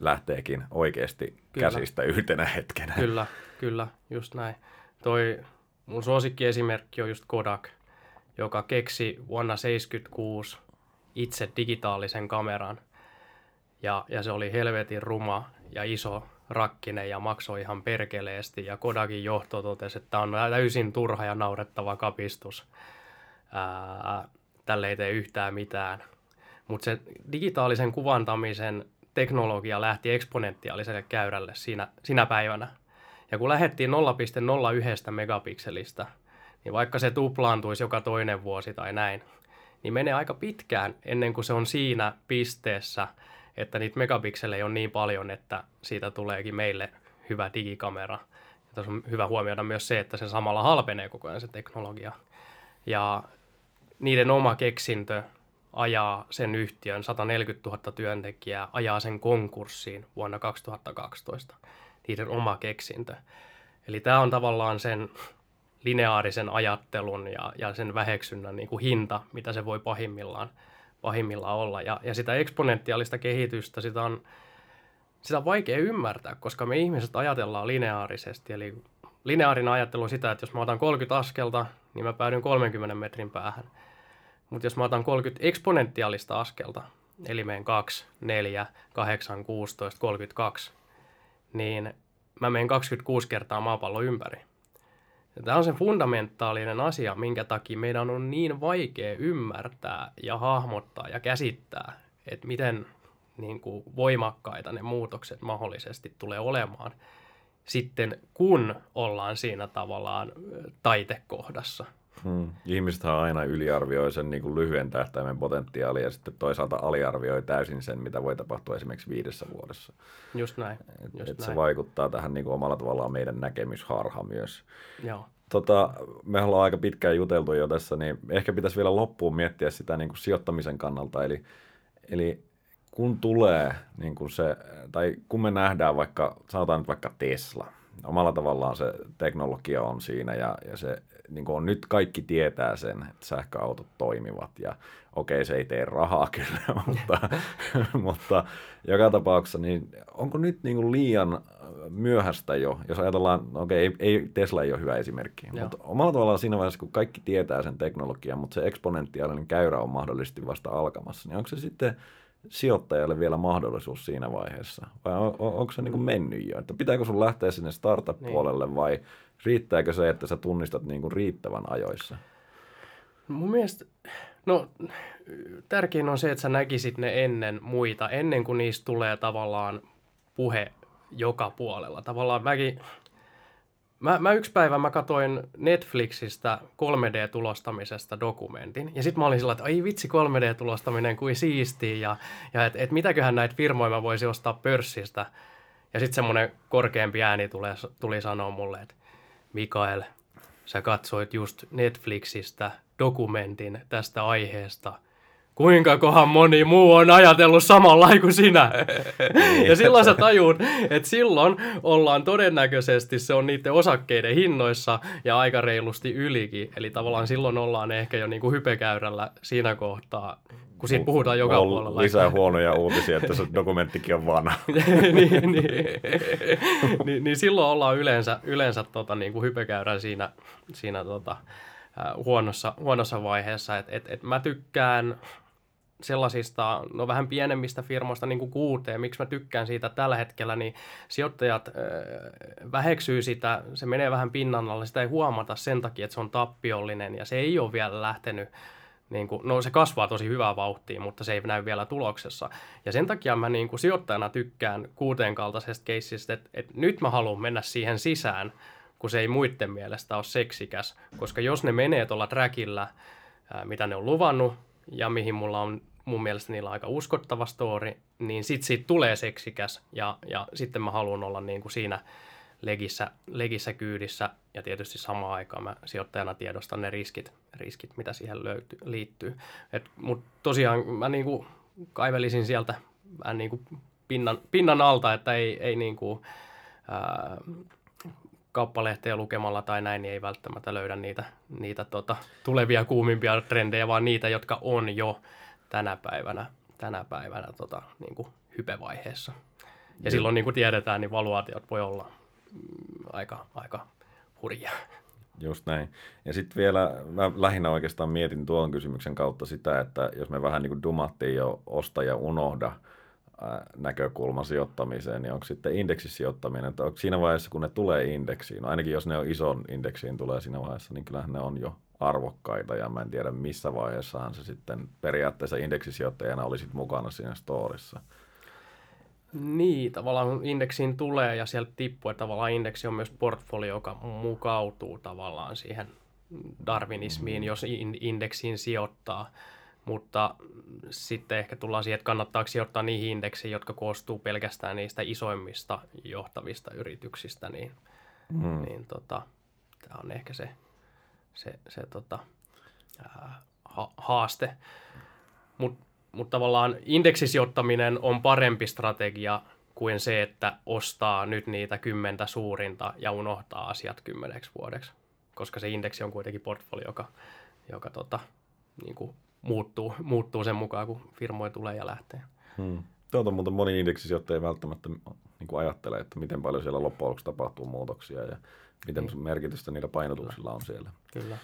lähteekin oikeasti kyllä. käsistä yhtenä hetkenä. Kyllä, kyllä, just näin. Toi mun suosikkiesimerkki on just Kodak, joka keksi vuonna 1976 itse digitaalisen kameran. Ja, ja se oli helvetin ruma ja iso rakkinen ja maksoi ihan perkeleesti. Ja Kodakin johto totesi, että tämä on täysin turha ja naurettava kapistus. Ää, tälle ei tee yhtään mitään. Mutta se digitaalisen kuvantamisen teknologia lähti eksponentiaaliselle käyrälle siinä, siinä päivänä. Ja kun lähdettiin 0,01 megapikselistä, niin vaikka se tuplaantuisi joka toinen vuosi tai näin, niin menee aika pitkään ennen kuin se on siinä pisteessä, että niitä megapikselejä on niin paljon, että siitä tuleekin meille hyvä digikamera. Ja tässä on hyvä huomioida myös se, että se samalla halpenee koko ajan se teknologia. Ja niiden oma keksintö ajaa sen yhtiön 140 000 työntekijää, ajaa sen konkurssiin vuonna 2012. Niiden oma keksintö. Eli tämä on tavallaan sen lineaarisen ajattelun ja, ja sen väheksynnän niin kuin hinta, mitä se voi pahimmillaan, pahimmillaan olla. Ja, ja sitä eksponentiaalista kehitystä, sitä on, sitä on vaikea ymmärtää, koska me ihmiset ajatellaan lineaarisesti. Eli lineaarinen ajattelu on sitä, että jos mä otan 30 askelta, niin mä päädyn 30 metrin päähän. Mutta jos mä otan 30 eksponentiaalista askelta, eli menen 2, 4, 8, 16, 32, niin mä menen 26 kertaa maapallon ympäri. Tämä on se fundamentaalinen asia, minkä takia meidän on niin vaikea ymmärtää ja hahmottaa ja käsittää, että miten niin kuin voimakkaita ne muutokset mahdollisesti tulee olemaan sitten, kun ollaan siinä tavallaan taitekohdassa. Hmm. Ihmisethän aina yliarvioi sen niin kuin lyhyen tähtäimen potentiaalia ja sitten toisaalta aliarvioi täysin sen, mitä voi tapahtua esimerkiksi viidessä vuodessa. Just näin. Et, Just et näin. se vaikuttaa tähän niin kuin omalla tavallaan meidän näkemysharha myös. Joo. Tota, me ollaan aika pitkään juteltu jo tässä, niin ehkä pitäisi vielä loppuun miettiä sitä niin kuin sijoittamisen kannalta. Eli, eli kun tulee niin kuin se, tai kun me nähdään vaikka, sanotaan nyt vaikka Tesla, omalla tavallaan se teknologia on siinä ja, ja se niin kuin on, nyt kaikki tietää sen, että sähköautot toimivat ja okei se ei tee rahaa kyllä, mutta, mutta joka tapauksessa niin onko nyt niin kuin liian myöhäistä jo, jos ajatellaan, no okei ei, ei, Tesla ei ole hyvä esimerkki, Joo. mutta omalla tavallaan siinä vaiheessa, kun kaikki tietää sen teknologian, mutta se eksponentiaalinen käyrä on mahdollisesti vasta alkamassa, niin onko se sitten sijoittajalle vielä mahdollisuus siinä vaiheessa? Vai on, on, onko se niin kuin mennyt jo? Että pitääkö sun lähteä sinne startup-puolelle niin. vai riittääkö se, että sä tunnistat niin kuin riittävän ajoissa? Mun mielestä No tärkein on se, että sä näkisit ne ennen muita, ennen kuin niistä tulee tavallaan puhe joka puolella. Tavallaan mäkin, mä, mä yksi päivä mä katoin Netflixistä 3D-tulostamisesta dokumentin. Ja sitten mä olin sillä, että ai vitsi 3D-tulostaminen kuin siistiä. Ja, ja että et mitäköhän näitä firmoja mä voisi ostaa pörssistä. Ja sitten semmoinen korkeampi ääni tulee, tuli sanoa mulle, että Mikael, sä katsoit just Netflixistä dokumentin tästä aiheesta. Kuinka kohan moni muu on ajatellut samalla kuin sinä? Niin. ja silloin sä tajuut, että silloin ollaan todennäköisesti, se on niiden osakkeiden hinnoissa ja aika reilusti ylikin. Eli tavallaan silloin ollaan ehkä jo niin kuin hypekäyrällä siinä kohtaa, kun siitä puhutaan joka on puolella. lisää huonoja uutisia, että se dokumenttikin on vanha. niin, niin, niin, niin, silloin ollaan yleensä, yleensä tota, niin kuin hypekäyrän siinä, siinä tota, huonossa, huonossa vaiheessa. Et, et, et mä tykkään sellaisista, no vähän pienemmistä firmoista niin kuin kuuteen, miksi mä tykkään siitä tällä hetkellä, niin sijoittajat äh, väheksyy sitä, se menee vähän pinnan alle, sitä ei huomata sen takia, että se on tappiollinen ja se ei ole vielä lähtenyt niin kuin, no se kasvaa tosi hyvää vauhtia, mutta se ei näy vielä tuloksessa. Ja sen takia mä niin kuin sijoittajana tykkään kuuteen kaltaisesta keissistä, että, että nyt mä haluan mennä siihen sisään, kun se ei muiden mielestä ole seksikäs. Koska jos ne menee tuolla trackillä, mitä ne on luvannut, ja mihin mulla on mun mielestä niillä on aika uskottava story, niin sit siitä tulee seksikäs, ja, ja sitten mä haluan olla niin kuin siinä legissä, legissä kyydissä, ja tietysti samaan aikaan mä sijoittajana tiedostan ne riskit, riskit mitä siihen löytyy, liittyy. Mutta tosiaan mä niin kuin kaivelisin sieltä vähän niin kuin pinnan, pinnan alta, että ei, ei niin kuin, ää, kauppalehteä lukemalla tai näin, niin ei välttämättä löydä niitä, niitä tota, tulevia kuumimpia trendejä, vaan niitä, jotka on jo tänä päivänä, tänä päivänä tota, niin kuin hypevaiheessa. Ja mm. silloin niin kuin tiedetään, niin valuaatiot voi olla mm, aika, aika hurjia. Just näin. Ja sitten vielä, mä lähinnä oikeastaan mietin tuon kysymyksen kautta sitä, että jos me vähän niin kuin dumattiin jo osta ja unohda – näkökulma sijoittamiseen, niin onko sitten indeksisijoittaminen, että onko siinä vaiheessa, kun ne tulee indeksiin, no ainakin jos ne on ison indeksiin tulee siinä vaiheessa, niin kyllähän ne on jo arvokkaita ja mä en tiedä missä vaiheessahan se sitten periaatteessa indeksisijoittajana olisit mukana siinä storissa. Niin, tavallaan indeksiin tulee ja sieltä tippuu, että tavallaan indeksi on myös portfolio, joka mukautuu tavallaan siihen darwinismiin, mm. jos indeksiin sijoittaa. Mutta sitten ehkä tullaan siihen, että kannattaako sijoittaa niihin indeksiin, jotka koostuu pelkästään niistä isoimmista johtavista yrityksistä, niin, mm. niin tota, tämä on ehkä se, se, se tota, ää, ha, haaste. Mutta mut tavallaan indeksisijoittaminen on parempi strategia kuin se, että ostaa nyt niitä kymmentä suurinta ja unohtaa asiat kymmeneksi vuodeksi. Koska se indeksi on kuitenkin portfolio, joka, joka tota, niin kuin muuttuu, muuttuu sen mukaan, kun firmoja tulee ja lähtee. Hmm. Tuota muuten moni indeksisijoittaja ei välttämättä niin kuin ajattele, että miten paljon siellä loppujen lopuksi tapahtuu muutoksia ja miten niin. merkitystä niillä painotuksilla on siellä. Kyllä.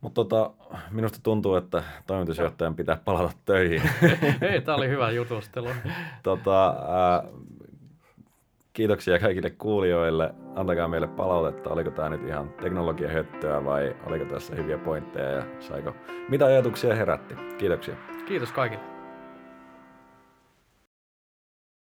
Mutta tota, minusta tuntuu, että toimitusjohtajan pitää palata töihin. Ei, tämä oli hyvä jutustelu. tota, äh, Kiitoksia kaikille kuulijoille. Antakaa meille palautetta, oliko tämä nyt ihan teknologiahöttöä vai oliko tässä hyviä pointteja ja saiko, mitä ajatuksia herätti. Kiitoksia. Kiitos kaikille.